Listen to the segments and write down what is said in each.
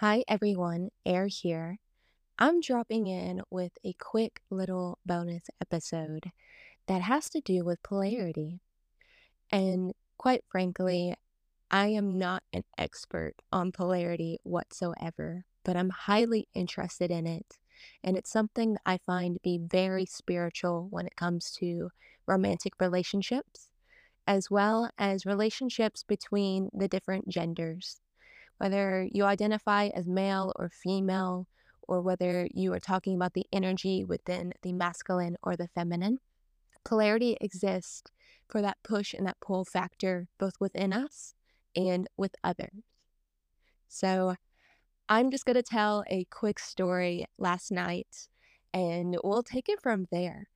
Hi everyone, Air here. I'm dropping in with a quick little bonus episode that has to do with polarity. And quite frankly, I am not an expert on polarity whatsoever, but I'm highly interested in it. And it's something that I find to be very spiritual when it comes to romantic relationships, as well as relationships between the different genders whether you identify as male or female, or whether you are talking about the energy within the masculine or the feminine. Polarity exists for that push and that pull factor, both within us and with others. So, I'm just going to tell a quick story last night and we'll take it from there.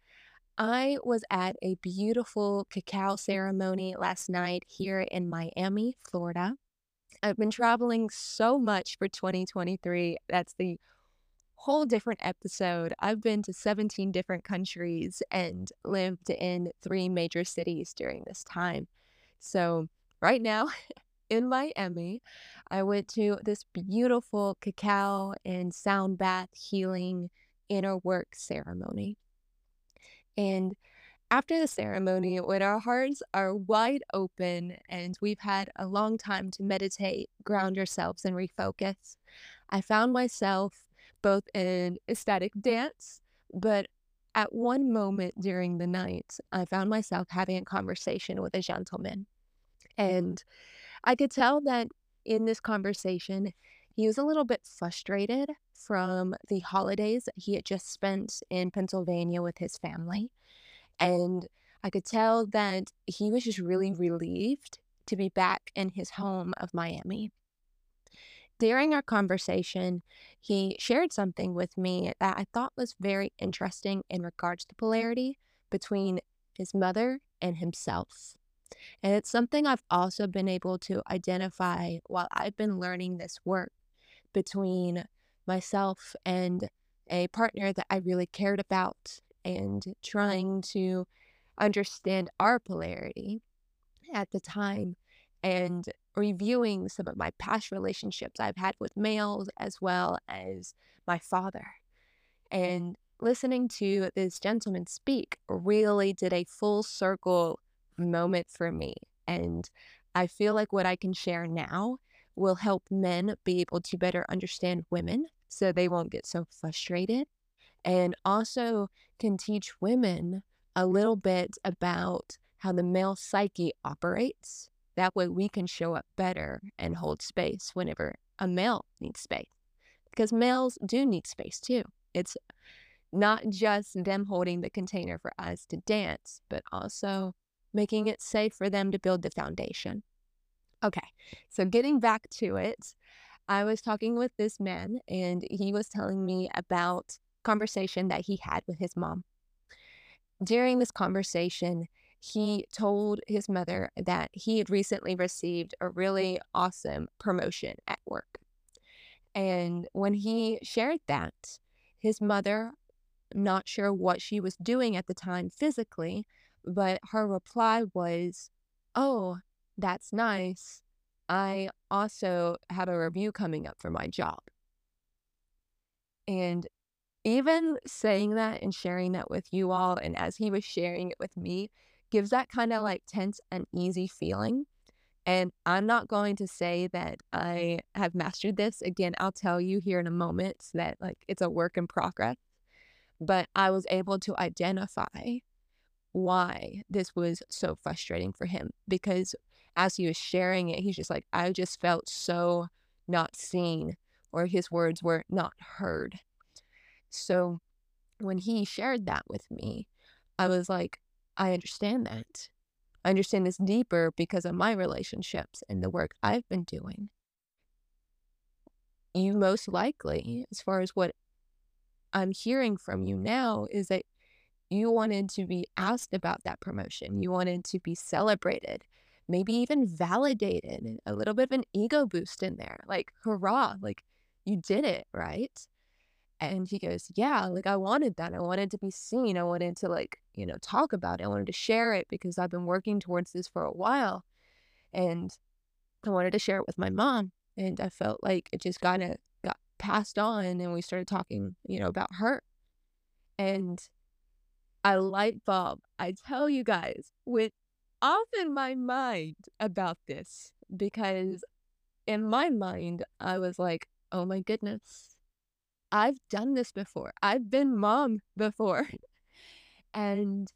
I was at a beautiful cacao ceremony last night here in Miami, Florida. I've been traveling so much for 2023. That's the whole different episode. I've been to 17 different countries and lived in three major cities during this time. So, right now in Miami, I went to this beautiful cacao and sound bath healing inner work ceremony. And after the ceremony, when our hearts are wide open and we've had a long time to meditate, ground ourselves, and refocus, I found myself both in ecstatic dance, but at one moment during the night, I found myself having a conversation with a gentleman. And I could tell that in this conversation, he was a little bit frustrated from the holidays he had just spent in Pennsylvania with his family. And I could tell that he was just really relieved to be back in his home of Miami. During our conversation, he shared something with me that I thought was very interesting in regards to polarity between his mother and himself. And it's something I've also been able to identify while I've been learning this work between myself and a partner that I really cared about and trying to understand our polarity at the time and reviewing some of my past relationships I've had with males as well as my father. And listening to this gentleman speak really did a full circle moment for me. And I feel like what I can share now will help men be able to better understand women so they won't get so frustrated and also can teach women a little bit about how the male psyche operates. That way we can show up better and hold space whenever a male needs space. Because males do need space too. It's not just them holding the container for us to dance, but also making it safe for them to build the foundation. Okay, so getting back to it, I was talking with this man and he was telling me about conversation that he had with his mom. During this conversation, he told his mother that he had recently received a really awesome promotion at work. And when he shared that, his mother, not sure what she was doing at the time physically, but her reply was, Oh, that's nice. I also have a review coming up for my job. And even saying that and sharing that with you all, and as he was sharing it with me, gives that kind of like tense and easy feeling. And I'm not going to say that I have mastered this. Again, I'll tell you here in a moment that like it's a work in progress. But I was able to identify why this was so frustrating for him because as he was sharing it, he's just like, I just felt so not seen, or his words were not heard. So when he shared that with me, I was like, I understand that. I understand this deeper because of my relationships and the work I've been doing. You most likely, as far as what I'm hearing from you now, is that you wanted to be asked about that promotion. You wanted to be celebrated, maybe even validated, a little bit of an ego boost in there. Like, hurrah, like you did it, right? And he goes, Yeah, like I wanted that. I wanted to be seen. I wanted to, like, you know, talk about it. I wanted to share it because I've been working towards this for a while. And I wanted to share it with my mom. And I felt like it just kind of got passed on and we started talking, you know, about her. And I light bulb, I tell you guys, went off in my mind about this because in my mind, I was like, oh my goodness, I've done this before. I've been mom before. and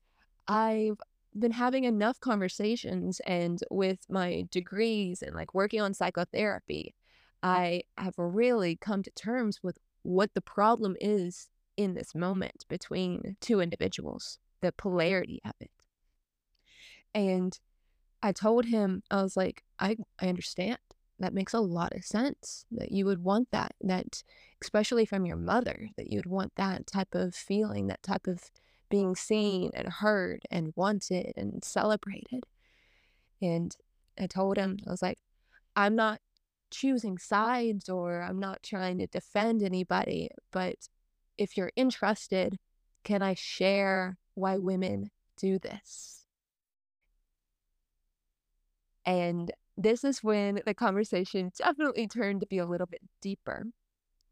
I've been having enough conversations and with my degrees and like working on psychotherapy, I have really come to terms with what the problem is in this moment between two individuals, the polarity of it. And I told him, I was like, I, I understand. That makes a lot of sense that you would want that, that especially from your mother, that you'd want that type of feeling, that type of being seen and heard and wanted and celebrated. And I told him, I was like, I'm not choosing sides or I'm not trying to defend anybody, but if you're interested, can I share why women do this? And this is when the conversation definitely turned to be a little bit deeper.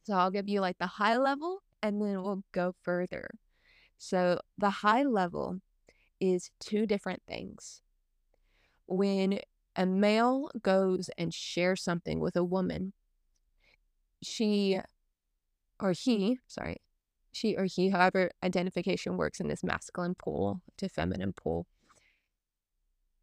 So I'll give you like the high level and then we'll go further. So the high level is two different things. When a male goes and shares something with a woman, she or he, sorry, she or he, however identification works in this masculine pool to feminine pool,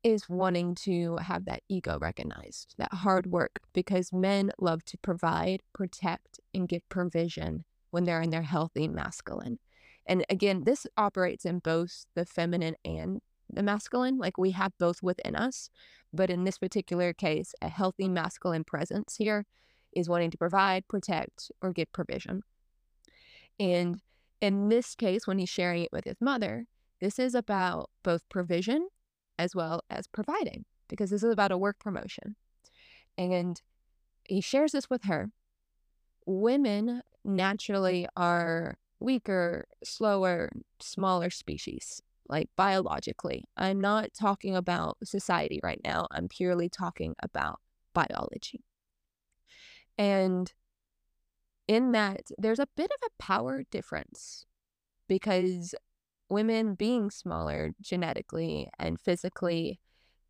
is wanting to have that ego recognized, that hard work, because men love to provide, protect, and give provision when they're in their healthy masculine. And again, this operates in both the feminine and the masculine. Like we have both within us. But in this particular case, a healthy masculine presence here is wanting to provide, protect, or give provision. And in this case, when he's sharing it with his mother, this is about both provision as well as providing, because this is about a work promotion. And he shares this with her. Women naturally are weaker, slower, smaller species, like biologically. I'm not talking about society right now. I'm purely talking about biology. And in that, there's a bit of a power difference because women being smaller genetically and physically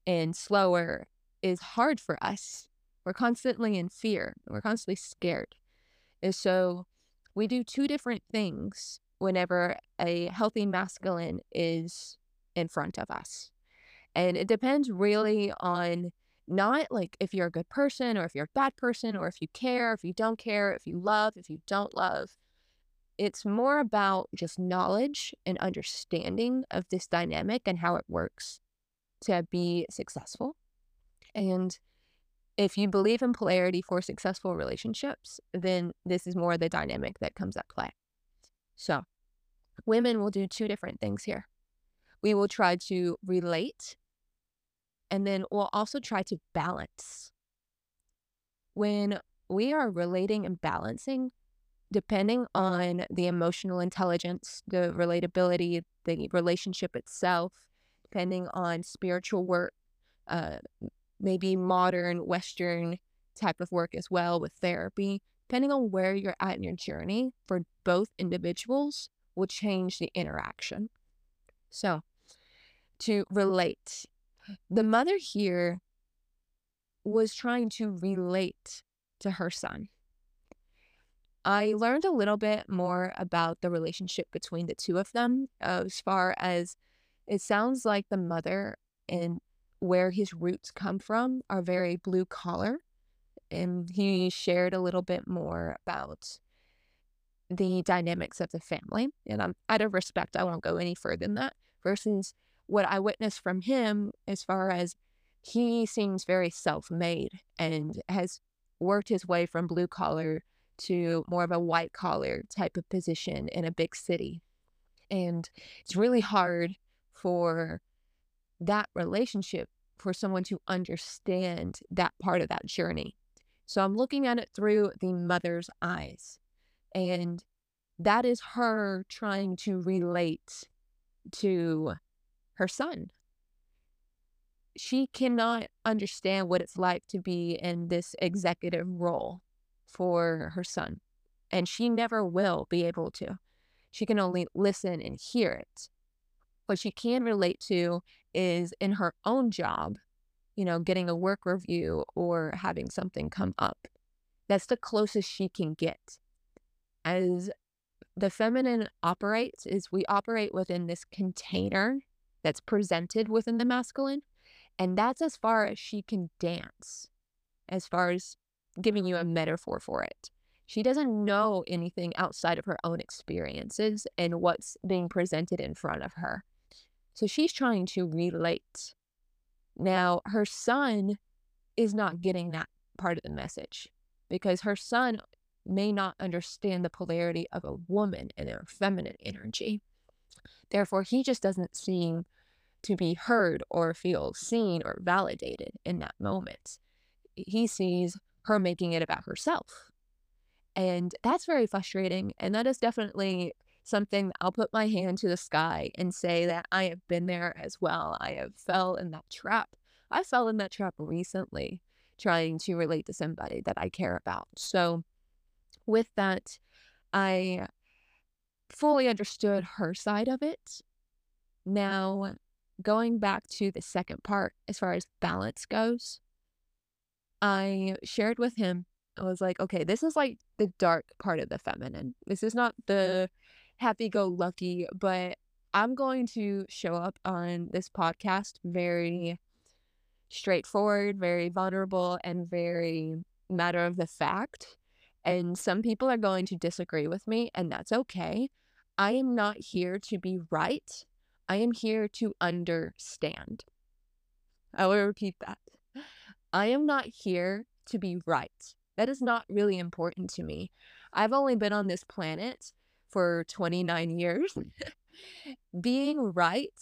and slower is hard for us. We're constantly in fear, we're constantly scared. And so we do two different things whenever a healthy masculine is in front of us. And it depends really on not like if you're a good person or if you're a bad person or if you care, if you don't care, if you love, if you don't love. It's more about just knowledge and understanding of this dynamic and how it works to be successful. And if you believe in polarity for successful relationships, then this is more the dynamic that comes at play. So, women will do two different things here. We will try to relate, and then we'll also try to balance. When we are relating and balancing, depending on the emotional intelligence, the relatability, the relationship itself, depending on spiritual work, uh, maybe modern Western type of work as well with therapy, depending on where you're at in your journey for both individuals, will change the interaction. So, to relate, the mother here was trying to relate to her son. I learned a little bit more about the relationship between the two of them, as far as it sounds like the mother and where his roots come from are very blue collar. And he shared a little bit more about the dynamics of the family. And I'm out of respect, I won't go any further than that. Versus what I witnessed from him, as far as he seems very self made and has worked his way from blue collar to more of a white collar type of position in a big city. And it's really hard for that relationship for someone to understand that part of that journey. So I'm looking at it through the mother's eyes. And that is her trying to relate to her son. she cannot understand what it's like to be in this executive role for her son. And she never will be able to. She can only listen and hear it. What she can relate to is in her own job, you know, getting a work review or having something come up. That's the closest she can get. As the feminine operates, is we operate within this container that's presented within the masculine. And that's as far as she can dance, as far as giving you a metaphor for it. She doesn't know anything outside of her own experiences and what's being presented in front of her. So she's trying to relate. Now, her son is not getting that part of the message because her son may not understand the polarity of a woman and their feminine energy. Therefore, he just doesn't seem to be heard or feel seen or validated in that moment. He sees her making it about herself. And that's very frustrating. And that is definitely something I'll put my hand to the sky and say that I have been there as well. I have fell in that trap. I fell in that trap recently trying to relate to somebody that I care about. So with that, I fully understood her side of it. Now, going back to the second part, as far as balance goes, I shared with him, I was like, okay, this is like the dark part of the feminine. This is not the happy go lucky, but I'm going to show up on this podcast very straightforward, very vulnerable, and very matter of the fact. And some people are going to disagree with me, and that's okay. I am not here to be right. I am here to understand. I will repeat that. I am not here to be right. That is not really important to me. I've only been on this planet for 29 years. Hmm. Being right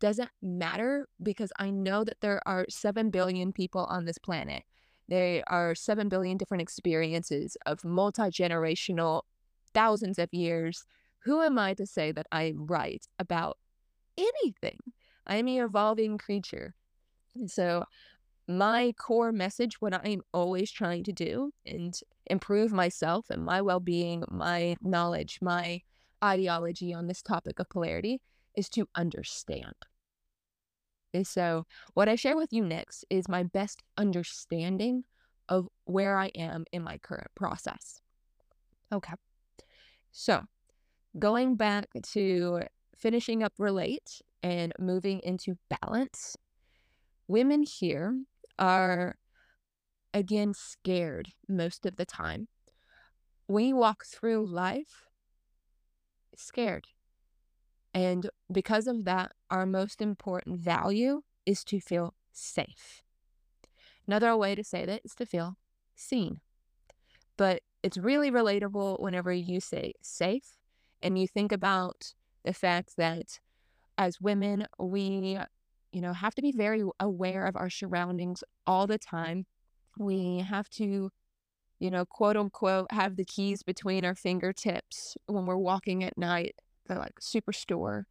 doesn't matter because I know that there are 7 billion people on this planet. There are 7 billion different experiences of multi generational, thousands of years. Who am I to say that I'm right about anything? I'm an evolving creature. So my core message, what I'm always trying to do and improve myself and my well being, my knowledge, my ideology on this topic of polarity is to understand. And so, what I share with you next is my best understanding of where I am in my current process. Okay. So, going back to finishing up relate and moving into balance, women here are again scared most of the time. We walk through life scared. And because of that, our most important value is to feel safe. Another way to say that is to feel seen. But it's really relatable whenever you say safe and you think about the fact that as women, we you know, have to be very aware of our surroundings all the time. We have to, you know, quote unquote, have the keys between our fingertips when we're walking at night, the like superstore.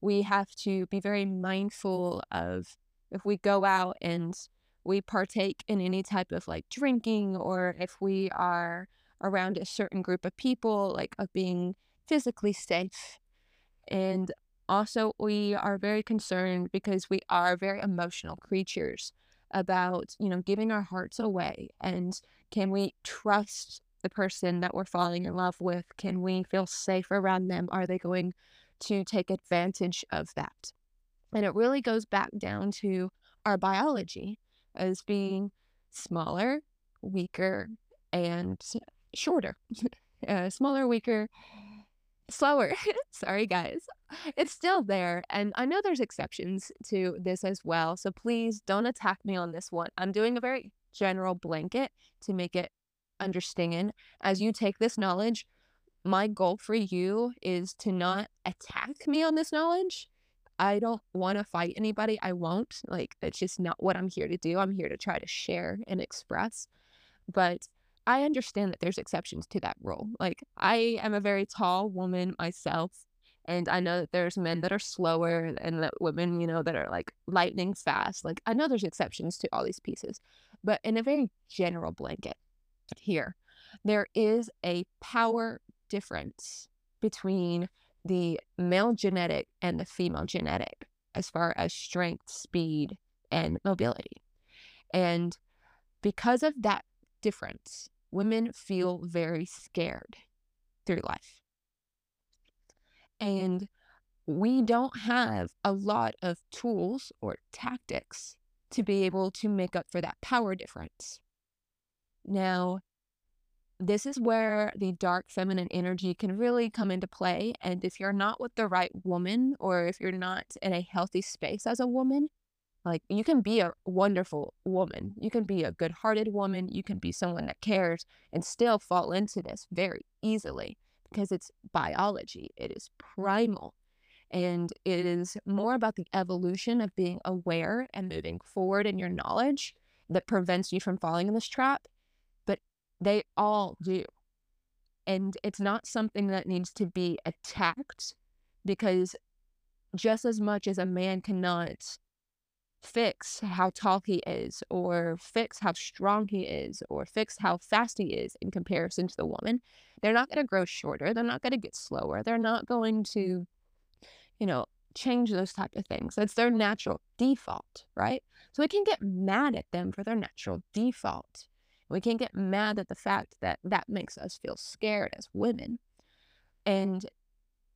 We have to be very mindful of if we go out and we partake in any type of like drinking or if we are around a certain group of people, like of being physically safe. And also, we are very concerned because we are very emotional creatures about, you know, giving our hearts away. And can we trust the person that we're falling in love with? Can we feel safe around them? Are they going to take advantage of that? And it really goes back down to our biology as being smaller, weaker, and shorter. uh, smaller, weaker, slower. Sorry, guys. It's still there. And I know there's exceptions to this as well. So please don't attack me on this one. I'm doing a very general blanket to make it understand. As you take this knowledge, my goal for you is to not attack me on this knowledge. I don't want to fight anybody. I won't. Like, it's just not what I'm here to do. I'm here to try to share and express. But I understand that there's exceptions to that rule. Like, I am a very tall woman myself, And I know that there's men that are slower and that women, you know, that are like lightning fast. Like I know there's exceptions to all these pieces, but in a very general blanket here, there is a power difference between the male genetic and the female genetic as far as strength, speed, and mobility. And because of that difference, women feel very scared through life. And we don't have a lot of tools or tactics to be able to make up for that power difference. Now, this is where the dark feminine energy can really come into play. And if you're not with the right woman, or if you're not in a healthy space as a woman, like you can be a wonderful woman, you can be a good hearted woman, you can be someone that cares and still fall into this very easily because it's biology, it is primal. And it is more about the evolution of being aware and moving forward in your knowledge that prevents you from falling in this trap. But they all do. And it's not something that needs to be attacked because just as much as a man cannot fix how tall he is or fix how strong he is or fix how fast he is in comparison to the woman they're not going to grow shorter they're not going to get slower they're not going to you know change those type of things. That's their natural default right? So we can get mad at them for their natural default. We can get mad at the fact that that makes us feel scared as women. And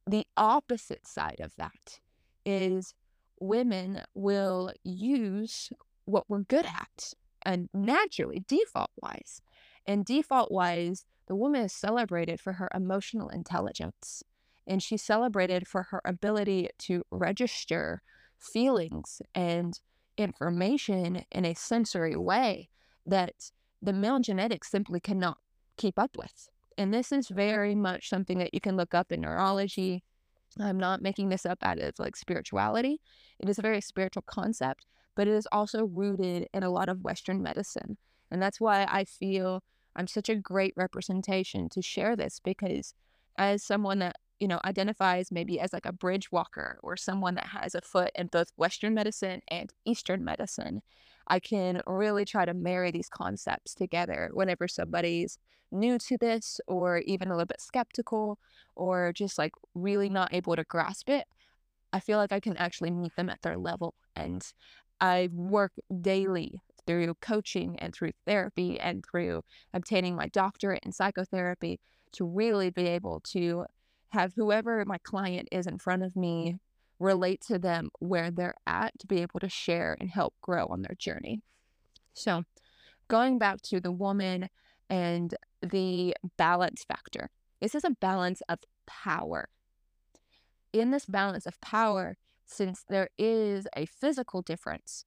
the opposite side of that is women will use what we're good at and naturally default wise. And default wise, the woman is celebrated for her emotional intelligence. And she's celebrated for her ability to register feelings and information in a sensory way that the male genetics simply cannot keep up with. And this is very much something that you can look up in neurology I'm not making this up out of like spirituality. It is a very spiritual concept, but it is also rooted in a lot of Western medicine. And that's why I feel I'm such a great representation to share this because as someone that, you know, identifies maybe as like a bridge walker or someone that has a foot in both Western medicine and Eastern medicine, I can really try to marry these concepts together whenever somebody's new to this or even a little bit skeptical or just like really not able to grasp it. I feel like I can actually meet them at their level. And I work daily through coaching and through therapy and through obtaining my doctorate in psychotherapy to really be able to have whoever my client is in front of me relate to them where they're at to be able to share and help grow on their journey. So, going back to the woman and the balance factor, this is a balance of power. In this balance of power, since there is a physical difference,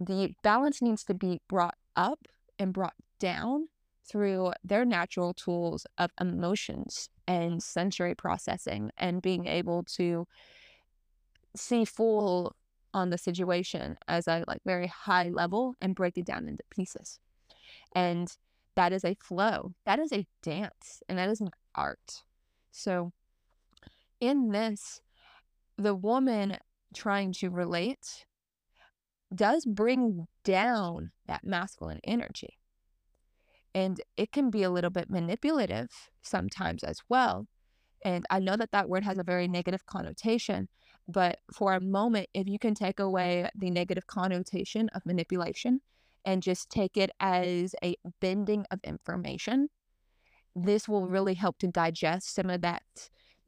the balance needs to be brought up and brought down through their natural tools of emotions and sensory processing and being able to see full on the situation as a like very high level and break it down into pieces. And that is a flow. That is a dance and that is an art. So in this, the woman trying to relate does bring down that masculine energy. And it can be a little bit manipulative sometimes as well. And I know that that word has a very negative connotation, but for a moment, if you can take away the negative connotation of manipulation and just take it as a bending of information, this will really help to digest some of that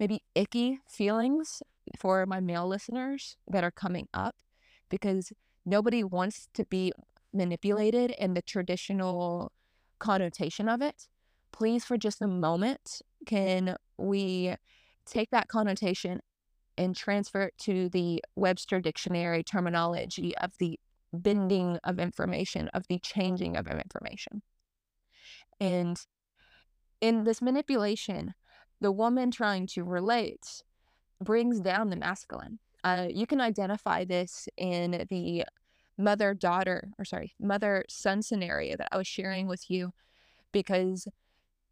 maybe icky feelings for my male listeners that are coming up because nobody wants to be manipulated in the traditional connotation of it. Please, for just a moment, can we take that connotation and transfer it to the Webster Dictionary terminology of the bending of information, of the changing of information. And in this manipulation, the woman trying to relate brings down the masculine. Uh, you can identify this in the mother daughter, or sorry, mother son scenario that I was sharing with you, because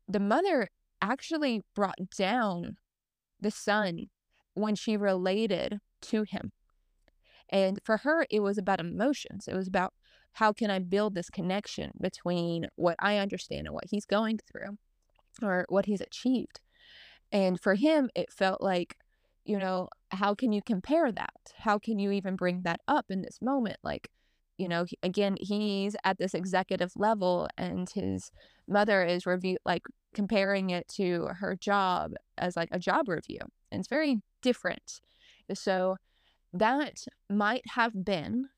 the mother actually brought down the son when she related to him. And for her, it was about emotions. It was about how can I build this connection between what I understand and what he's going through or what he's achieved. And for him, it felt like, you know, how can you compare that? How can you even bring that up in this moment? Like, you know, again, he's at this executive level and his mother is review like comparing it to her job as like a job review. And it's very different. So that might have been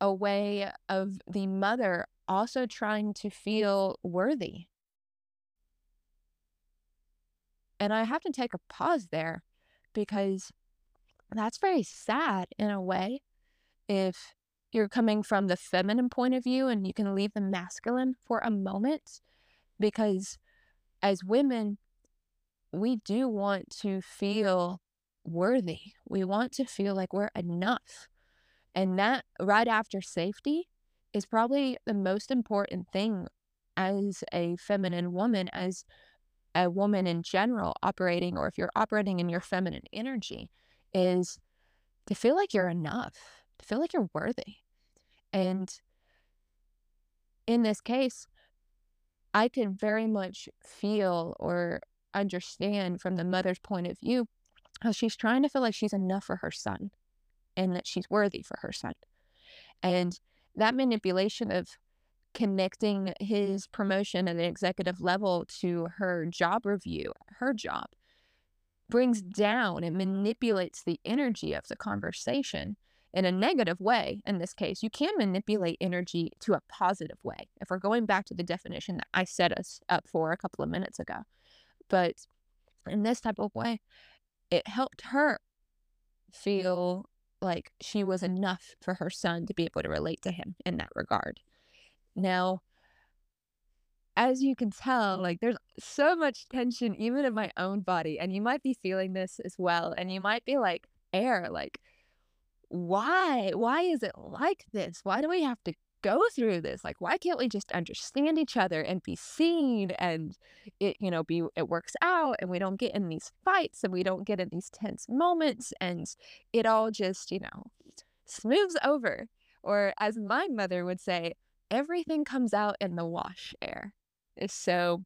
a way of the mother also trying to feel worthy. And I have to take a pause there because that's very sad in a way. If you're coming from the feminine point of view and you can leave the masculine for a moment, because as women, we do want to feel worthy. We want to feel like we're enough. And that right after safety is probably the most important thing as a feminine woman, as a woman in general operating, or if you're operating in your feminine energy, is to feel like you're enough, to feel like you're worthy. And in this case, I could very much feel or understand from the mother's point of view how she's trying to feel like she's enough for her son and that she's worthy for her son. And that manipulation of connecting his promotion at an executive level to her job review, her job, brings down and manipulates the energy of the conversation in a negative way. In this case, you can manipulate energy to a positive way. If we're going back to the definition that I set us up for a couple of minutes ago, but in this type of way, it helped her feel like she was enough for her son to be able to relate to him in that regard. Now, as you can tell, like there's so much tension even in my own body, and you might be feeling this as well. And you might be like, air, like, why? Why is it like this? Why do we have to go through this? Like, why can't we just understand each other and be seen and it, you know, be, it works out and we don't get in these fights and we don't get in these tense moments and it all just, you know, smooths over. Or as my mother would say, everything comes out in the wash air. Eh, so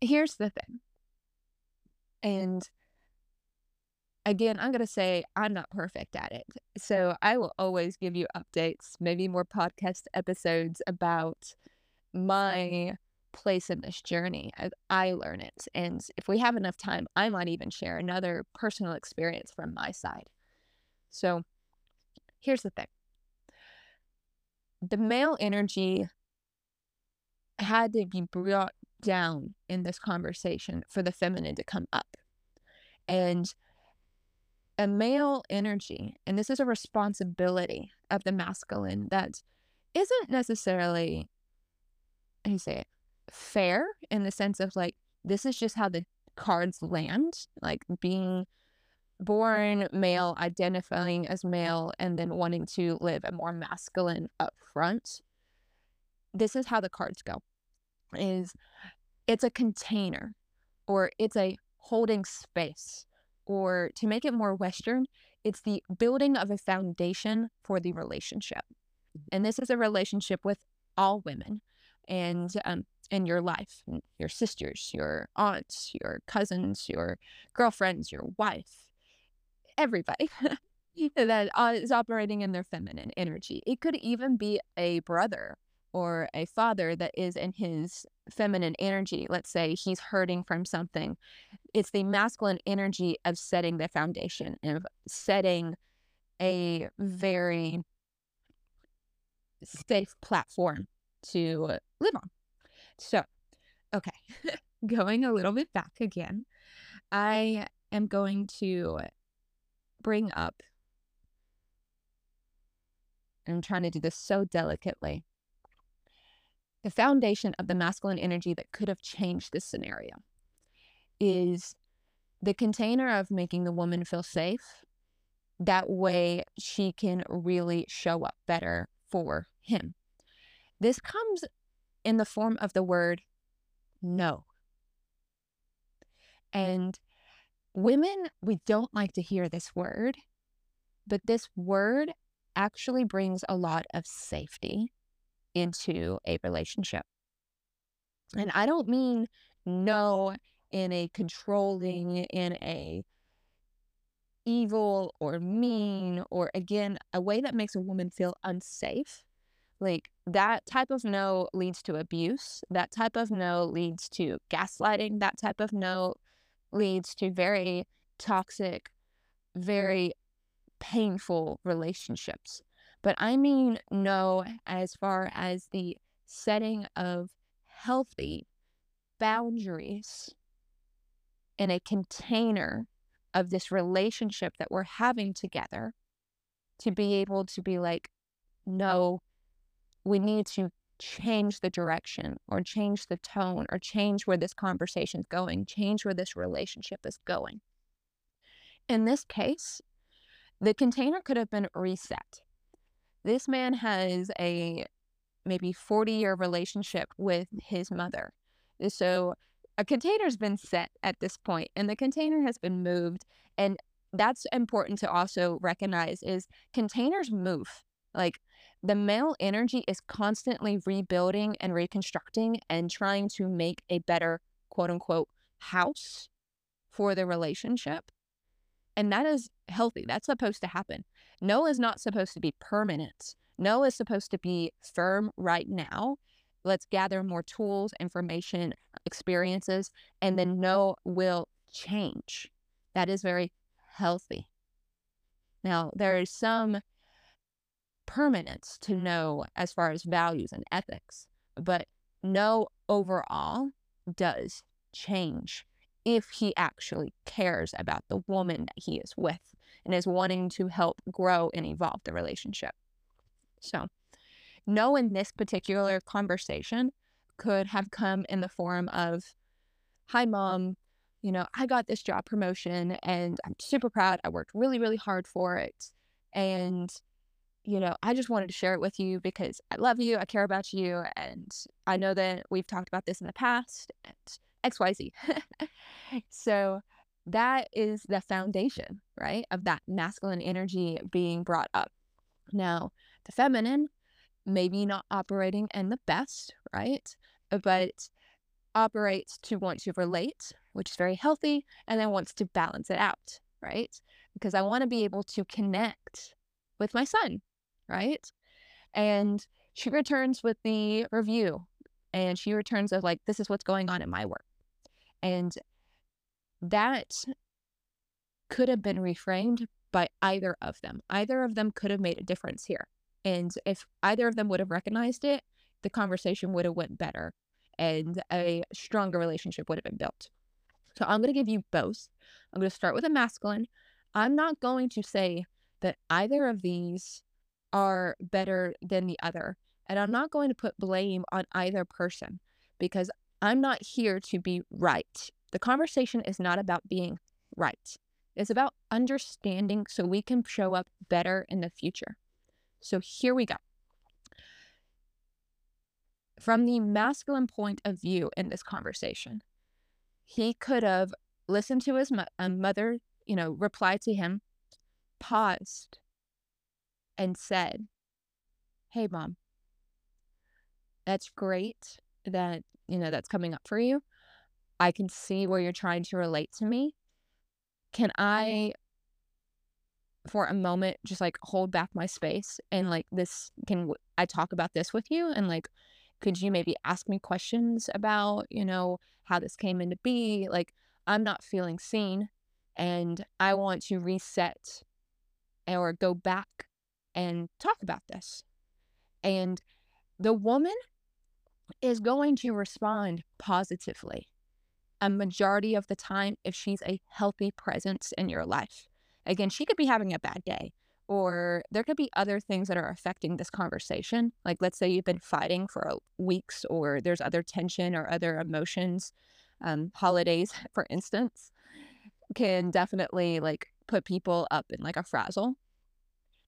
here's the thing. And again, I'm going to say I'm not perfect at it. So I will always give you updates, maybe more podcast episodes about my place in this journey as I learn it. And if we have enough time, I might even share another personal experience from my side. So here's the thing the male energy had to be brought down in this conversation for the feminine to come up. And a male energy, and this is a responsibility of the masculine that isn't necessarily, how you say it, fair in the sense of like, this is just how the cards land, like being born male, identifying as male, and then wanting to live a more masculine upfront. This is how the cards go. Is it's a container or it's a holding space or to make it more Western, it's the building of a foundation for the relationship. And this is a relationship with all women and um, in your life, your sisters, your aunts, your cousins, your girlfriends, your wife, everybody that uh, operating in their feminine energy. It could even be a brother or a father that is in his feminine energy, let's say he's hurting from something, it's the masculine energy of setting the foundation of setting a very safe platform to live on. So, okay, going a little bit back again, I am going to bring up, I'm trying to do this so delicately the foundation of the masculine energy that could have changed this scenario is the container of making the woman feel safe. That way she can really show up better for him. This comes in the form of the word no. And women, we don't like to hear this word, but this word actually brings a lot of safety into a relationship. And I don't mean no in a controlling, in a evil or mean, or again, a way that makes a woman feel unsafe. Like that type of no leads to abuse. That type of no leads to gaslighting. That type of no leads to very toxic, very painful relationships. But I mean no as far as the setting of healthy boundaries in a container of this relationship that we're having together to be able to be like, no, we need to change the direction or change the tone or change where this conversation is going, change where this relationship is going. In this case, the container could have been reset. This man has a maybe 40 year relationship with his mother. So a container's been set at this point and the container has been moved and that's important to also recognize is containers move like the male energy is constantly rebuilding and reconstructing and trying to make a better quote unquote house for the relationship and that is healthy that's supposed to happen no is not supposed to be permanent no is supposed to be firm right now Let's gather more tools, information, experiences, and then no will change. That is very healthy. Now, there is some permanence to mm-hmm. no as far as values and ethics, but no overall does change if he actually cares about the woman that he is with and is wanting to help grow and evolve the relationship. So, no in this particular conversation could have come in the form of, Hi, mom. You know, I got this job promotion and I'm super proud. I worked really, really hard for it. And, you know, I just wanted to share it with you because I love you. I care about you. And I know that we've talked about this in the past and XYZ. so that is the foundation, right, of that masculine energy being brought up. Now, the feminine maybe not operating in the best, right? But operates to want to relate, which is very healthy, and then wants to balance it out, right? Because I want to be able to connect with my son, right? And she returns with the review and she returns of like, this is what's going on in my work. And that could have been reframed by either of them. Either of them could have made a difference here. And if either of them would have recognized it, the conversation would have went better and a stronger relationship would have been built. So I'm going to give you both. I'm going to start with a masculine. I'm not going to say that either of these are better than the other. And I'm not going to put blame on either person because I'm not here to be right. The conversation is not about being right. It's about understanding so we can show up better in the future. So here we go. From the masculine point of view in this conversation, he could have listened to his mo- mother, you know, reply to him, paused, and said, Hey, mom, that's great that, you know, that's coming up for you. I can see where you're trying to relate to me. Can I for a moment just like hold back my space and like this can I talk about this with you and like could you maybe ask me questions about you know how this came into be like I'm not feeling seen and I want to reset or go back and talk about this and the woman is going to respond positively a majority of the time if she's a healthy presence in your life Again, she could be having a bad day, or there could be other things that are affecting this conversation. Like, let's say you've been fighting for weeks, or there's other tension or other emotions. Um, holidays, for instance, can definitely like put people up in like a frazzle.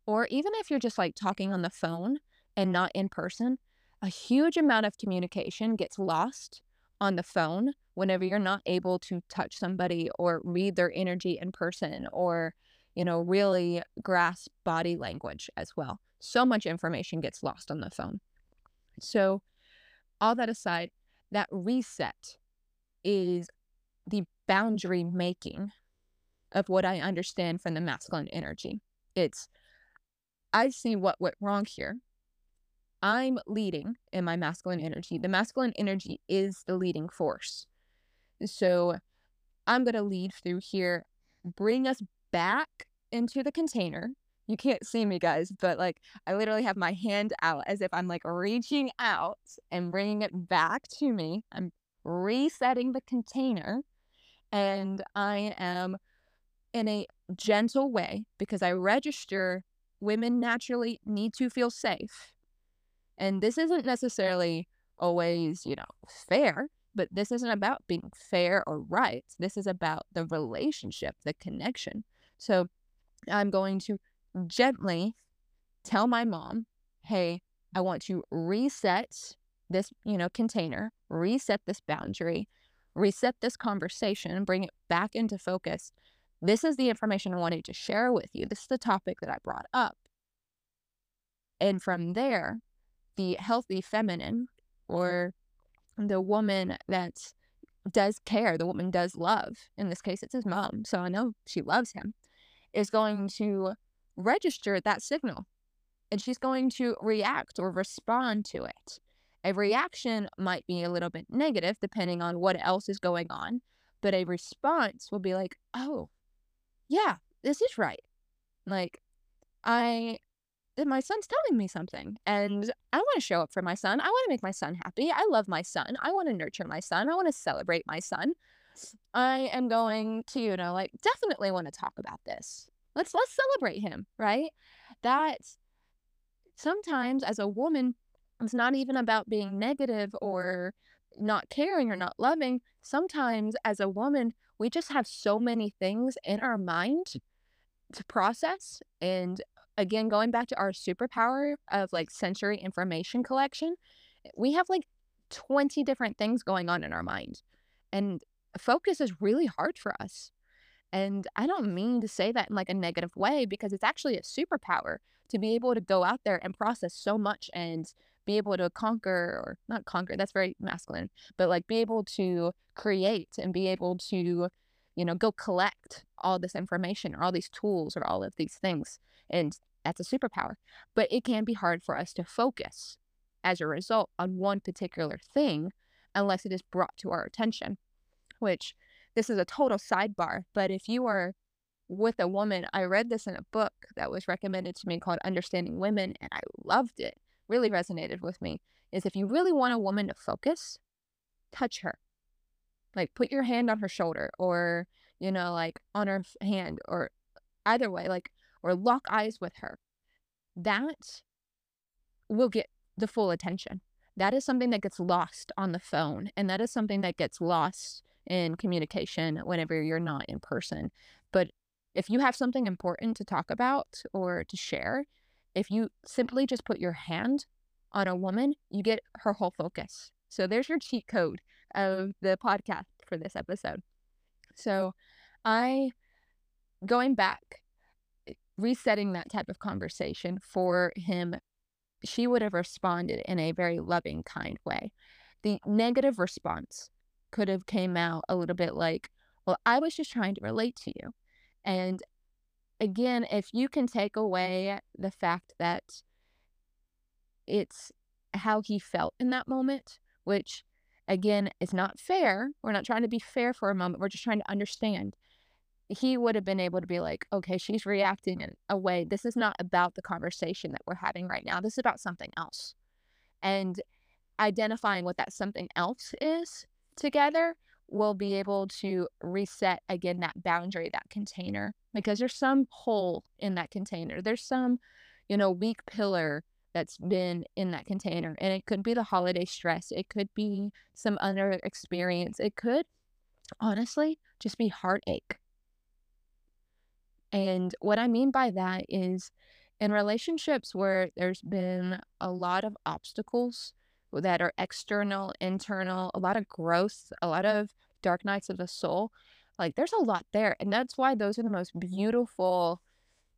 Or even if you're just like talking on the phone and not in person, a huge amount of communication gets lost on the phone whenever you're not able to touch somebody or read their energy in person or you know really grasp body language as well. So much information gets lost on the phone. So all that aside that reset is the boundary making of what i understand from the masculine energy. It's i see what went wrong here I'm leading in my masculine energy. The masculine energy is the leading force. So I'm going to lead through here, bring us back into the container. You can't see me, guys, but like I literally have my hand out as if I'm like reaching out and bringing it back to me. I'm resetting the container and I am in a gentle way because I register women naturally need to feel safe and this isn't necessarily always, you know, fair, but this isn't about being fair or right. This is about the relationship, the connection. So I'm going to gently tell my mom, hey, I want to reset this, you know, container, reset this boundary, reset this conversation, bring it back into focus. This is the information I wanted to share with you. This is the topic that I brought up. And from there, the healthy feminine or the woman that does care, the woman does love, in this case, it's his mom, so I know she loves him, is going to register that signal and she's going to react or respond to it. A reaction might be a little bit negative depending on what else is going on, but a response will be like, oh, yeah, this is right. Like, I my son's telling me something and I want to show up for my son. I want to make my son happy. I love my son. I want to nurture my son. I want to celebrate my son. I am going to, you know, like definitely want to talk about this. Let's let's celebrate him, right? That sometimes as a woman, it's not even about being negative or not caring or not loving. Sometimes as a woman, we just have so many things in our mind to process and again, going back to our superpower of like sensory information collection, we have like 20 different things going on in our mind. And focus is really hard for us. And I don't mean to say that in like a negative way because it's actually a superpower to be able to go out there and process so much and be able to conquer or not conquer, that's very masculine, but like be able to create and be able to, you know, go collect all this information or all these tools or all of these things. And that's a superpower. But it can be hard for us to focus as a result on one particular thing unless it is brought to our attention, which this is a total sidebar. But if you are with a woman, I read this in a book that was recommended to me called Understanding Women, and I loved it, really resonated with me. Is if you really want a woman to focus, touch her. Like put your hand on her shoulder or, you know, like on her hand or either way, like or lock eyes with her, that will get the full attention. That is something that gets lost on the phone, and that is something that gets lost in communication whenever you're not in person. But if you have something important to talk about or to share, if you simply just put your hand on a woman, you get her whole focus. So there's your cheat code of the podcast for this episode. So I, going back eh, resetting that type of conversation for him, she would have responded in a very loving, kind way. The negative response could have came out a little bit like, well, I was just trying to relate to you. And again, if you can take away the fact that it's how he felt in that moment, which again is not fair. We're not trying to be fair for a moment. We're just trying to understand he would have been able to be like, okay, she's reacting in a way. This is not about the conversation that we're having right now. This is about something else. And identifying what that something else is together will be able to reset again that boundary, that container, because there's some hole in that container. There's some, you know, weak pillar that's been in that container. And it could be the holiday stress, it could be some other experience, it could honestly just be heartache and what I mean by that is in relationships where there's been a lot of obstacles that are external, internal, a lot of growth, a lot of dark nights of the soul. Like there's a lot there. And that's why those are the most beautiful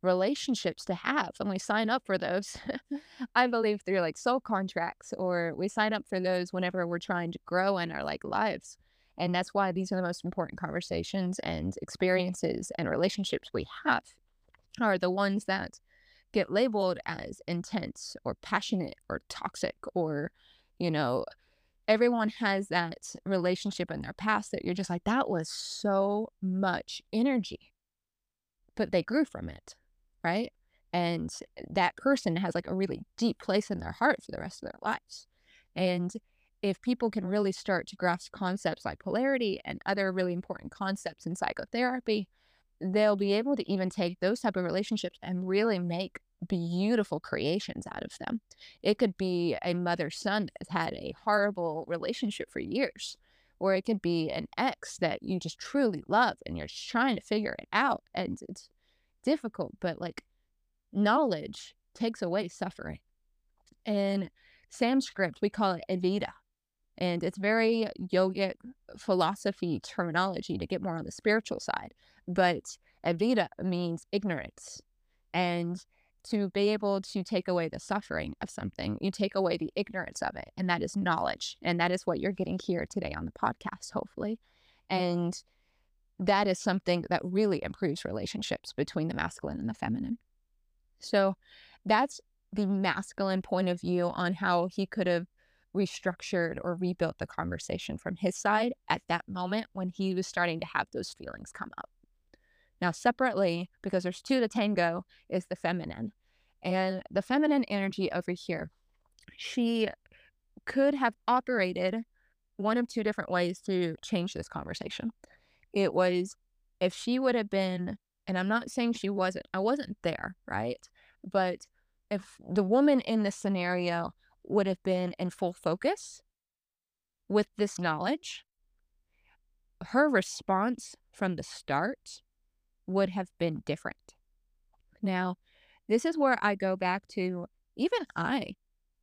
relationships to have. And we sign up for those, I believe, through like soul contracts, or we sign up for those whenever we're trying to grow in our like lives. And that's why these are the most important conversations and experiences and relationships we have are the ones that get labeled as intense or passionate or toxic or, you know, everyone has that relationship in their past that you're just like, that was so much energy, but they grew from it right? And that person has like a really deep place in their heart for the rest of their lives. And if people can really start to grasp concepts like polarity and other really important concepts in psychotherapy, they'll be able to even take those type of relationships and really make beautiful creations out of them. It could be a mother son that's had a horrible relationship for years, or it could be an ex that you just truly love and you're trying to figure it out. And it's difficult, but like knowledge takes away suffering. In Sanskrit, we call it Avidya. And it's very yogic philosophy terminology to get more on the spiritual side. But Avidya means ignorance. And to be able to take away the suffering of something, you take away the ignorance of it. And that is knowledge. And that is what you're getting here today on the podcast, hopefully. And that is something that really improves relationships between the masculine and the feminine. So that's the masculine point of view on how he could have restructured or rebuilt the conversation from his side at that moment when he was starting to have those feelings come up. Now, separately, because there's two to tango, is the feminine. And the feminine energy over here, she could have operated one of two different ways to change this conversation. It was if she would have been, and I'm not saying she wasn't, I wasn't there, right? But if the woman in this scenario would have been in full focus with this knowledge, her response from the start would have been different. Now, this is where I go back to even I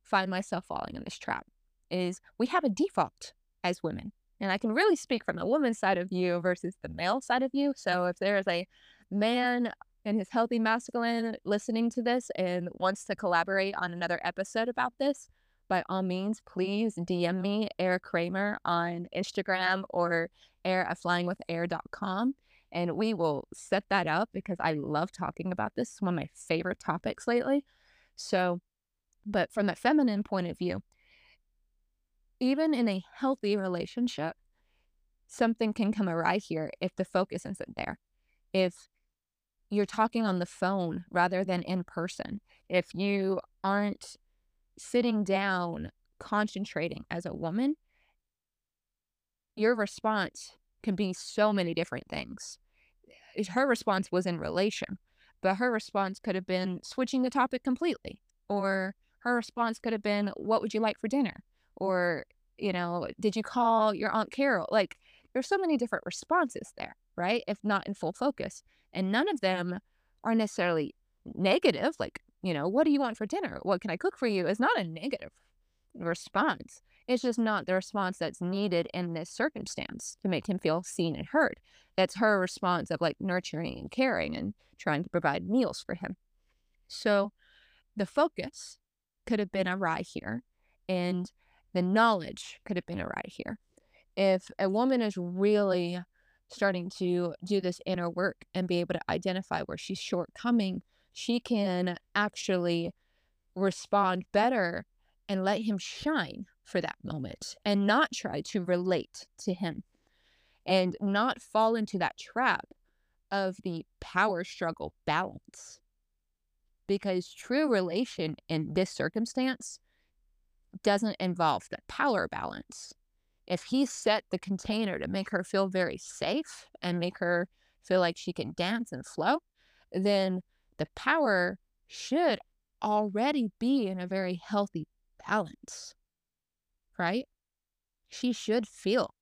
find myself falling in this trap is we have a default as women and I can really speak from the woman's side of you versus the male side of you. So if there is a man and his healthy masculine listening to this and wants to collaborate on another episode about this, by all means, please DM me, Air Kraehmer, on Instagram or air flyingwithair.com. And we will set that up because I love talking about this. It's one of my favorite topics lately. So, but from the feminine point of view, even in a healthy relationship, something can come awry here if the focus isn't there. If you're talking on the phone rather than in person, if you aren't sitting down concentrating as a woman, your response can be so many different things. Her response was in relation, but her response could have been switching the topic completely, or her response could have been, What would you like for dinner? or you know did you call your aunt carol like there's so many different responses there right if not in full focus and none of them are necessarily negative like you know what do you want for dinner what can i cook for you is not a negative response. It's just not the response that's needed in this circumstance to make him feel seen and heard. That's her response of like nurturing and caring and trying to provide meals for him. So the focus could have been awry here and the knowledge could have been right here. If a woman is really starting to do this inner work and be able to identify where she's shortcoming, she can actually respond better and let him shine for that moment and not try to relate to him and not fall into that trap of the power struggle balance. Because true relation in this circumstance doesn't involve the power balance. If he set the container to make her feel very safe and make her feel like she can dance and flow, then the power should already be in a very healthy balance, right? She should feel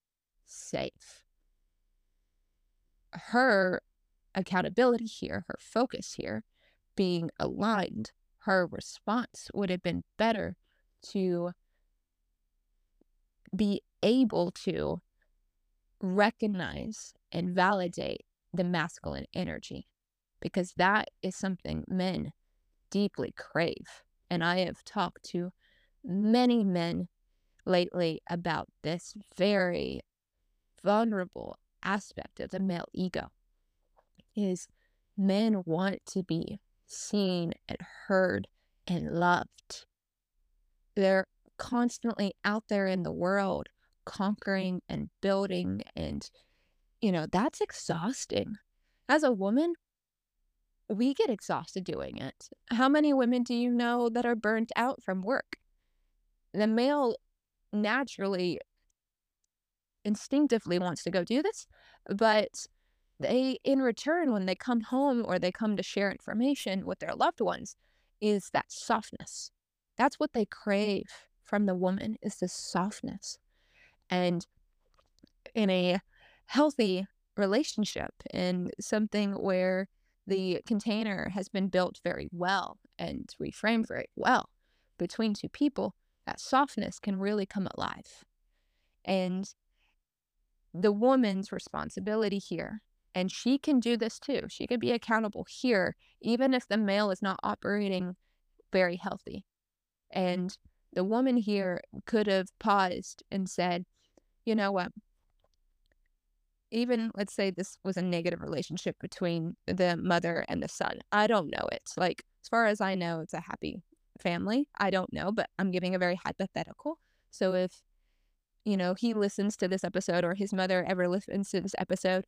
safe. Her accountability here, her focus here, being aligned, her response would have been better to be able to recognize and validate the masculine energy because that is something men deeply crave. And I have talked to many men lately about this very vulnerable aspect of the male ego is men want to be seen and heard and loved. They're constantly out there in the world conquering and building and you know that's exhausting. As a woman we get exhausted doing it. How many women do you know that are burnt out from work the male naturally instinctively wants to go do this but they in return when they come home or they come to share information with their loved ones is that softness. That's what they crave from the woman is this softness. And in a healthy relationship and something where the container has been built very well and reframed very well between two people, that softness can really come alive. And the woman's responsibility here, and she can do this too, she can be accountable here, even if the male is not operating very healthy. And the woman here could have paused and said, you know what? Even let's say this was a negative relationship between the mother and the son. I don't know it. Like, as far as I know, it's a happy family. I don't know, but I'm giving a very hypothetical. So if, you know, he listens to this episode or his mother ever listens to this episode,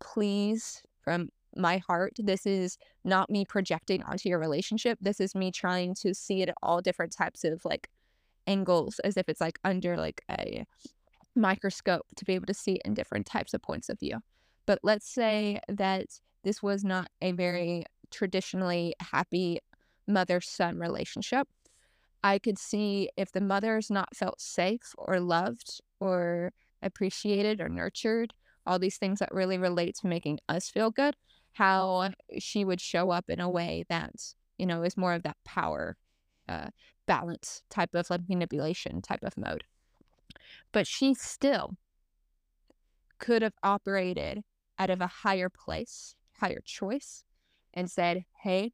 please, from my heart, this is not me projecting onto your relationship. This is me trying to see it at all different types of like angles as if it's like under like a microscope to be able to see it in different types of points of view. But let's say that this was not a very traditionally happy mother son relationship. I could see if the mother mother's not felt safe or loved or appreciated or nurtured, all these things that really relate to making us feel good, how she would show up in a way that, you know, is more of that power uh, balance type of like manipulation type of mode. But she still could have operated out of a higher place, higher choice, and said, Hey,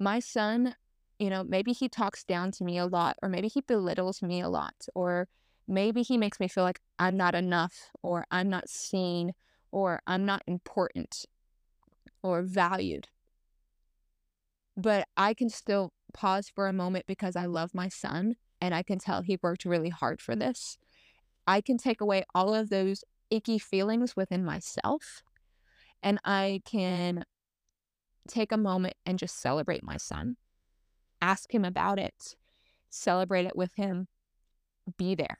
my son, you know, maybe he talks down to me a lot, or maybe he belittles me a lot, or maybe he makes me feel like I'm not enough, or I'm not seen, or I'm not important, or valued. But I can still pause for a moment because I love my son and I can tell he worked really hard for this, I can take away all of those icky feelings within myself and I can take a moment and just celebrate my son, ask him about it, celebrate it with him, be there,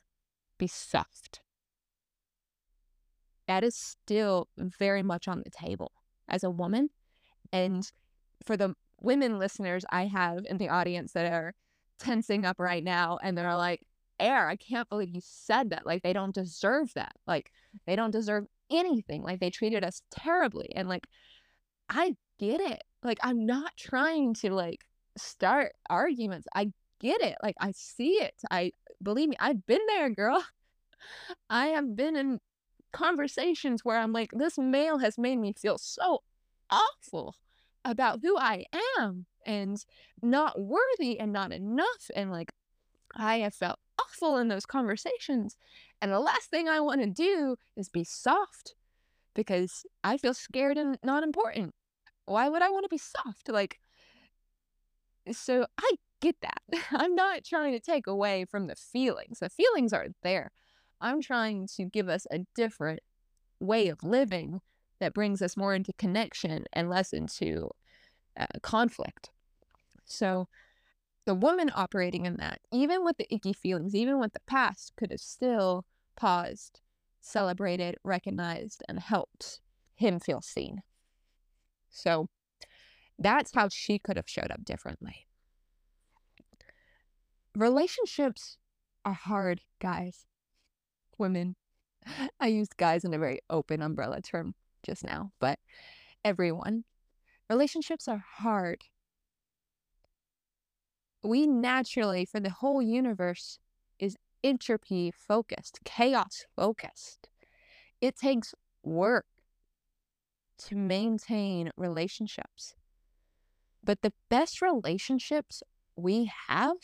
be soft. That is still very much on the table as a woman. And for the women listeners I have in the audience that are tensing up right now and they're like, Air, I can't believe you said that. Like, they don't deserve that. Like, they don't deserve anything. Like, they treated us terribly. And like, I get it. Like, I'm not trying to like start arguments. I get it. Like, I see it. I believe me, I've been there, girl. I have been in conversations where I'm like, this male has made me feel so awful about who I am and not worthy and not enough. And like, I have felt awful in those conversations. And the last thing I want to do is be soft because I feel scared and not important. Why would I want to be soft? Like, so I get that. I'm not trying to take away from the feelings. The feelings are there. I'm trying to give us a different way of living that brings us more into connection and less into uh, conflict. So, the woman operating in that, even with the icky feelings, even with the past, could have still paused, celebrated, recognized, and helped him feel seen. So, that's how she could have showed up differently. Relationships are hard, guys. Women. I used guys in a very open umbrella term just now, but everyone. Relationships are hard. We naturally, for the whole universe, is entropy focused, chaos focused. It takes work to maintain relationships. But the best relationships we have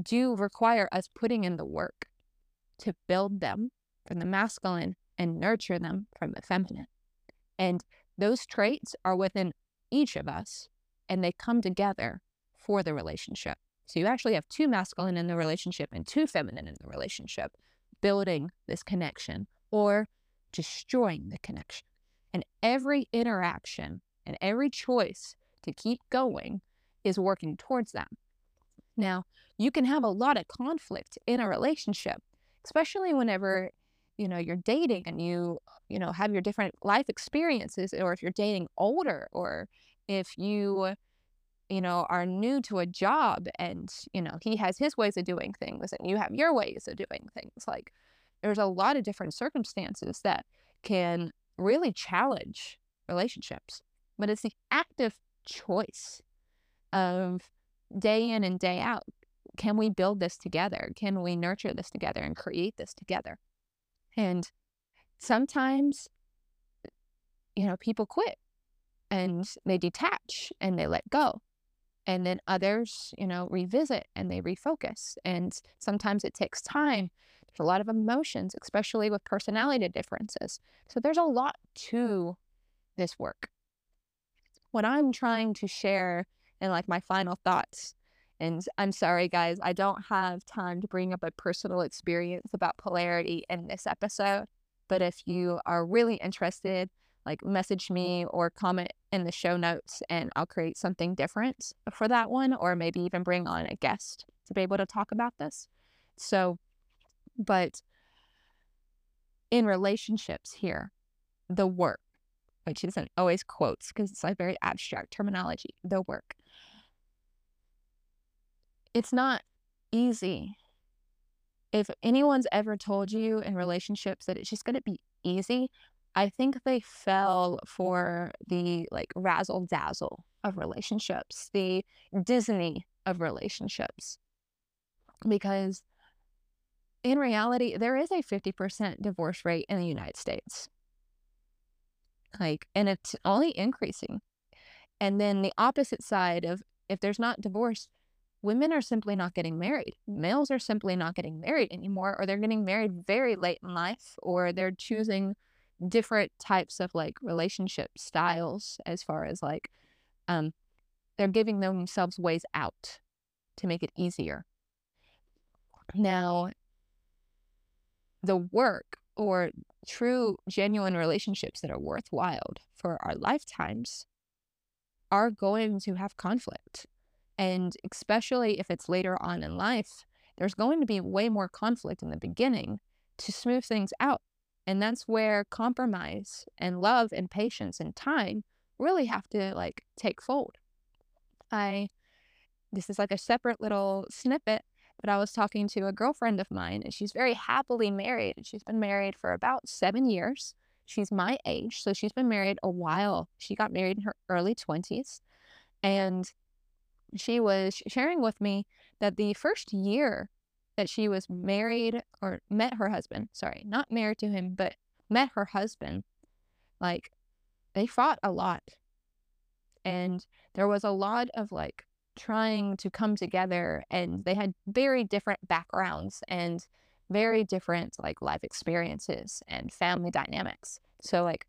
do require us putting in the work to build them from the masculine and nurture them from the feminine. And those traits are within each of us and they come together for the relationship. So you actually have two masculine in the relationship and two feminine in the relationship, building this connection or destroying the connection. And every interaction and every choice to keep going is working towards that. Now, you can have a lot of conflict in a relationship, especially whenever you know you're dating and you you know have your different life experiences or if you're dating older or if you you know are new to a job and you know he has his ways of doing things and you have your ways of doing things like there's a lot of different circumstances that can really challenge relationships but it's the active choice of day in and day out. Can we build this together? Can we nurture this together and create this together? And sometimes, you know, people quit and they detach and they let go. And then others, you know, revisit and they refocus. And sometimes it takes time. There's a lot of emotions, especially with personality differences. So there's a lot to this work what I'm trying to share and like my final thoughts. And I'm sorry, guys, I don't have time to bring up a personal experience about polarity in this episode. But if you are really interested, like message me or comment in the show notes and I'll create something different for that one, or maybe even bring on a guest to be able to talk about this. So, but in relationships here, the work, which isn't always quotes because it's like very abstract terminology, the work. It's not easy. If anyone's ever told you in relationships that it's just going to be easy, I think they fell for the like razzle dazzle of relationships, the Disney of relationships. Because in reality, there is a 50% divorce rate in the United States. Like, and it's only increasing. And then the opposite side of if there's not divorce, women are simply not getting married. Males are simply not getting married anymore, or they're getting married very late in life, or they're choosing different types of like relationship styles as far as like um they're giving themselves ways out to make it easier. Now, the work or true, genuine relationships that are worthwhile for our lifetimes are going to have conflict. And especially if it's later on in life, there's going to be way more conflict in the beginning to smooth things out. And that's where compromise and love and patience and time really have to like take fold. I, this is like a separate little snippet but I was talking to a girlfriend of mine, and she's very happily married. She's been married for about seven years. She's my age, so she's been married a while. She got married in her early 20s. And she was sharing with me that the first year that she was married or met her husband, sorry, not married to him, but met her husband, like they fought a lot. And there was a lot of like trying to come together and they had very different backgrounds and very different like life experiences and family dynamics. So like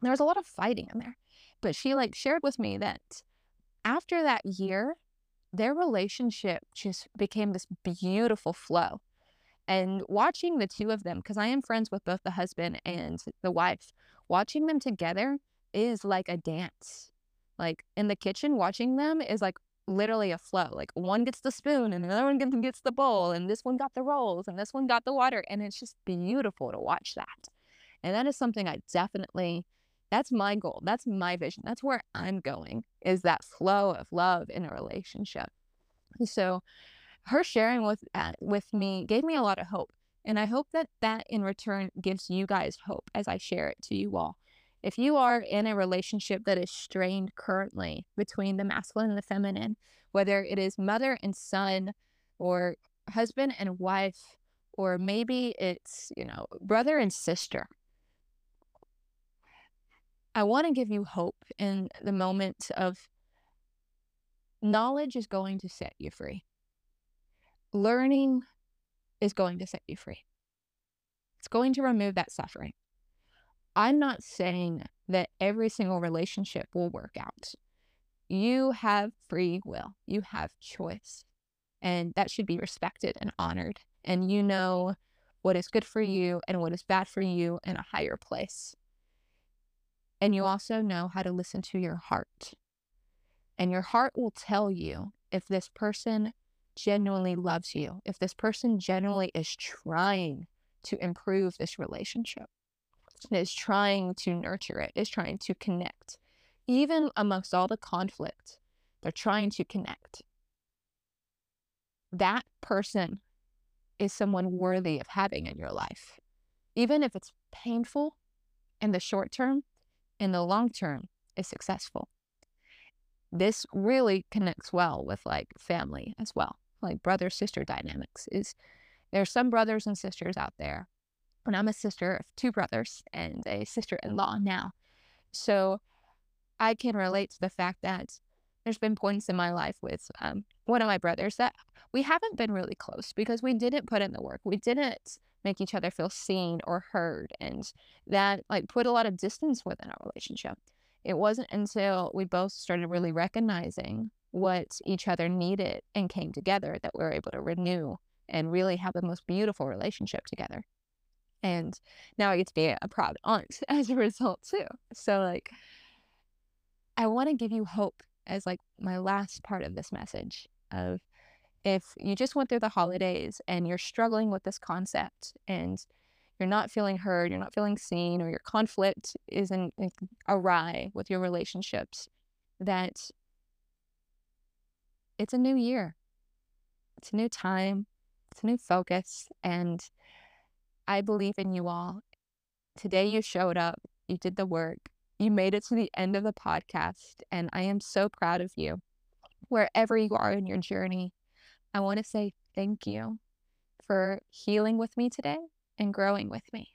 there was a lot of fighting in there. But she like shared with me that after that year, their relationship just became this beautiful flow. And watching the two of them, because I am friends with both the husband and the wife, watching them together is like a dance. Like in the kitchen, watching them is like literally a flow. Like one gets the spoon and another one gets the bowl, and this one got the rolls and this one got the water. And it's just beautiful to watch that. And that is something I definitely, that's my goal. That's my vision. That's where I'm going is that flow of love in a relationship. So her sharing with, uh, with me gave me a lot of hope. And I hope that that in return gives you guys hope as I share it to you all. If you are in a relationship that is strained currently between the masculine and the feminine, whether it is mother and son, or husband and wife, or maybe it's, you know, brother and sister. I want to give you hope in the moment of knowledge is going to set you free. Learning is going to set you free. It's going to remove that suffering. I'm not saying that every single relationship will work out. You have free will, you have choice, and that should be respected and honored. And you know what is good for you and what is bad for you in a higher place. And you also know how to listen to your heart. And your heart will tell you if this person genuinely loves you, if this person genuinely is trying to improve this relationship, is trying to nurture it, is trying to connect. Even amongst all the conflict, they're trying to connect. That person is someone worthy of having in your life. Even if it's painful in the short term, in the long term, is successful. This really connects well with like family as well, like brother sister dynamics. Is there are some brothers and sisters out there, and I'm a sister of two brothers and a sister in law now. So I can relate to the fact that there's been points in my life with um, one of my brothers that we haven't been really close because we didn't put in the work. We didn't make each other feel seen or heard. And that like put a lot of distance within our relationship. It wasn't until we both started really recognizing what each other needed and came together that we were able to renew and really have the most beautiful relationship together. And now I get to be a proud aunt as a result too. So like I want to give you hope as like my last part of this message of if you just went through the holidays and you're struggling with this concept and you're not feeling heard, you're not feeling seen, or your conflict isn't awry with your relationships, that it's a new year. It's a new time. It's a new focus. And I believe in you all. Today you showed up, you did the work, you made it to the end of the podcast, and I am so proud of you. Wherever you are in your journey, I want to say thank you for healing with me today and growing with me.